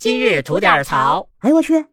今日吐点槽。哎呦我去！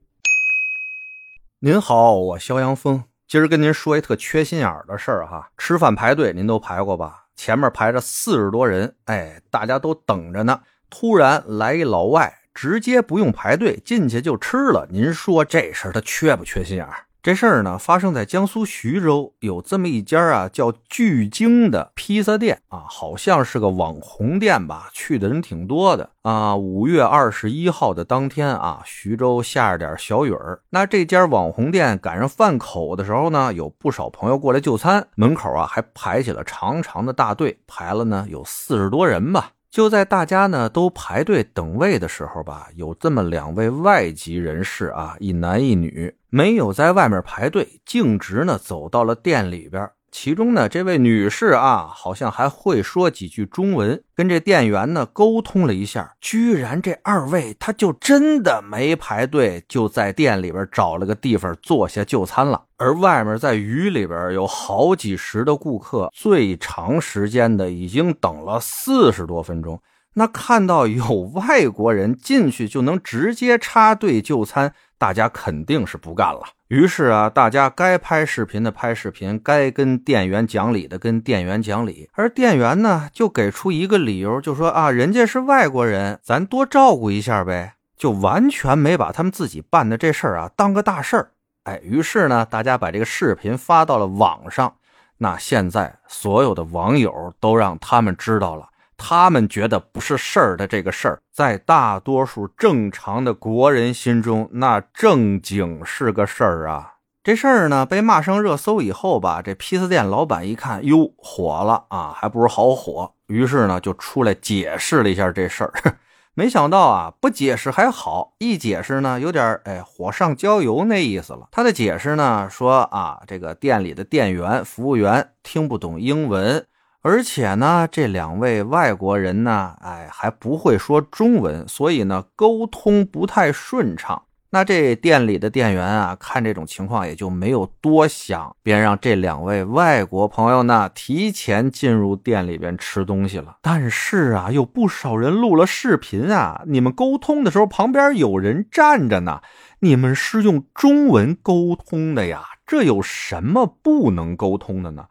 您好，我肖阳峰，今儿跟您说一特缺心眼儿的事儿哈。吃饭排队，您都排过吧？前面排着四十多人，哎，大家都等着呢。突然来一老外，直接不用排队进去就吃了。您说这事儿他缺不缺心眼儿？这事儿呢，发生在江苏徐州，有这么一家啊，叫聚京的披萨店啊，好像是个网红店吧，去的人挺多的啊。五月二十一号的当天啊，徐州下着点小雨儿，那这家网红店赶上饭口的时候呢，有不少朋友过来就餐，门口啊还排起了长长的大队，排了呢有四十多人吧。就在大家呢都排队等位的时候吧，有这么两位外籍人士啊，一男一女，没有在外面排队，径直呢走到了店里边。其中呢，这位女士啊，好像还会说几句中文，跟这店员呢沟通了一下。居然这二位他就真的没排队，就在店里边找了个地方坐下就餐了。而外面在雨里边有好几十的顾客，最长时间的已经等了四十多分钟。那看到有外国人进去就能直接插队就餐，大家肯定是不干了。于是啊，大家该拍视频的拍视频，该跟店员讲理的跟店员讲理。而店员呢，就给出一个理由，就说啊，人家是外国人，咱多照顾一下呗，就完全没把他们自己办的这事儿啊当个大事儿。哎，于是呢，大家把这个视频发到了网上。那现在所有的网友都让他们知道了。他们觉得不是事儿的这个事儿，在大多数正常的国人心中，那正经是个事儿啊。这事儿呢被骂上热搜以后吧，这披萨店老板一看，哟，火了啊，还不如好火。于是呢就出来解释了一下这事儿。没想到啊，不解释还好，一解释呢，有点哎火上浇油那意思了。他的解释呢说啊，这个店里的店员、服务员听不懂英文。而且呢，这两位外国人呢，哎，还不会说中文，所以呢，沟通不太顺畅。那这店里的店员啊，看这种情况也就没有多想，便让这两位外国朋友呢提前进入店里边吃东西了。但是啊，有不少人录了视频啊，你们沟通的时候旁边有人站着呢，你们是用中文沟通的呀，这有什么不能沟通的呢？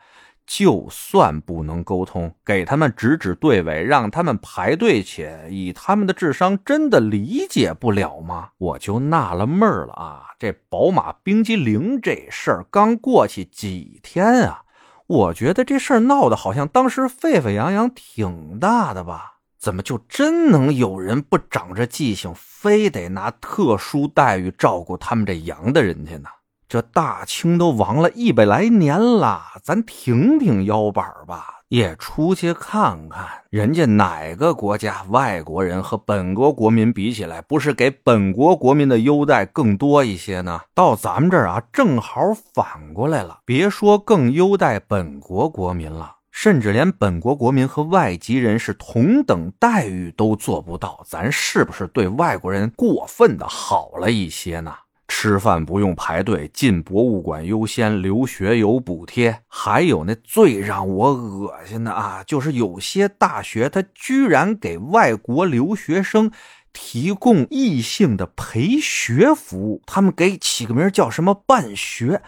就算不能沟通，给他们指指队尾，让他们排队去，以他们的智商，真的理解不了吗？我就纳了闷了啊！这宝马冰激凌这事儿刚过去几天啊，我觉得这事儿闹得好像当时沸沸扬扬挺大的吧？怎么就真能有人不长着记性，非得拿特殊待遇照顾他们这洋的人去呢？这大清都亡了一百来年了，咱挺挺腰板吧，也出去看看人家哪个国家外国人和本国国民比起来，不是给本国国民的优待更多一些呢？到咱们这儿啊，正好反过来了。别说更优待本国国民了，甚至连本国国民和外籍人士同等待遇都做不到，咱是不是对外国人过分的好了一些呢？吃饭不用排队，进博物馆优先，留学有补贴，还有那最让我恶心的啊，就是有些大学他居然给外国留学生提供异性的陪学服务，他们给起个名叫什么办学，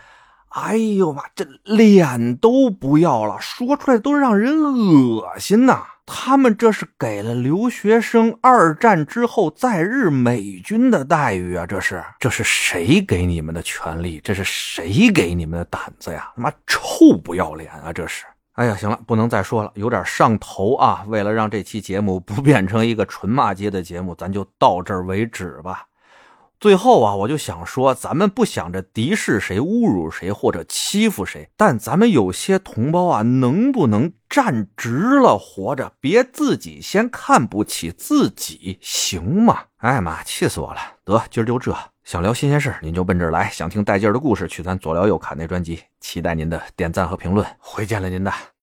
哎呦妈，这脸都不要了，说出来都让人恶心呐。他们这是给了留学生二战之后在日美军的待遇啊！这是这是谁给你们的权利？这是谁给你们的胆子呀？他妈臭不要脸啊！这是！哎呀，行了，不能再说了，有点上头啊！为了让这期节目不变成一个纯骂街的节目，咱就到这儿为止吧。最后啊，我就想说，咱们不想着敌视谁、侮辱谁或者欺负谁，但咱们有些同胞啊，能不能站直了活着？别自己先看不起自己，行吗？哎妈，气死我了！得，今儿就这。想聊新鲜事您就奔这儿来；想听带劲儿的故事，去咱左聊右侃那专辑。期待您的点赞和评论。回见了您的。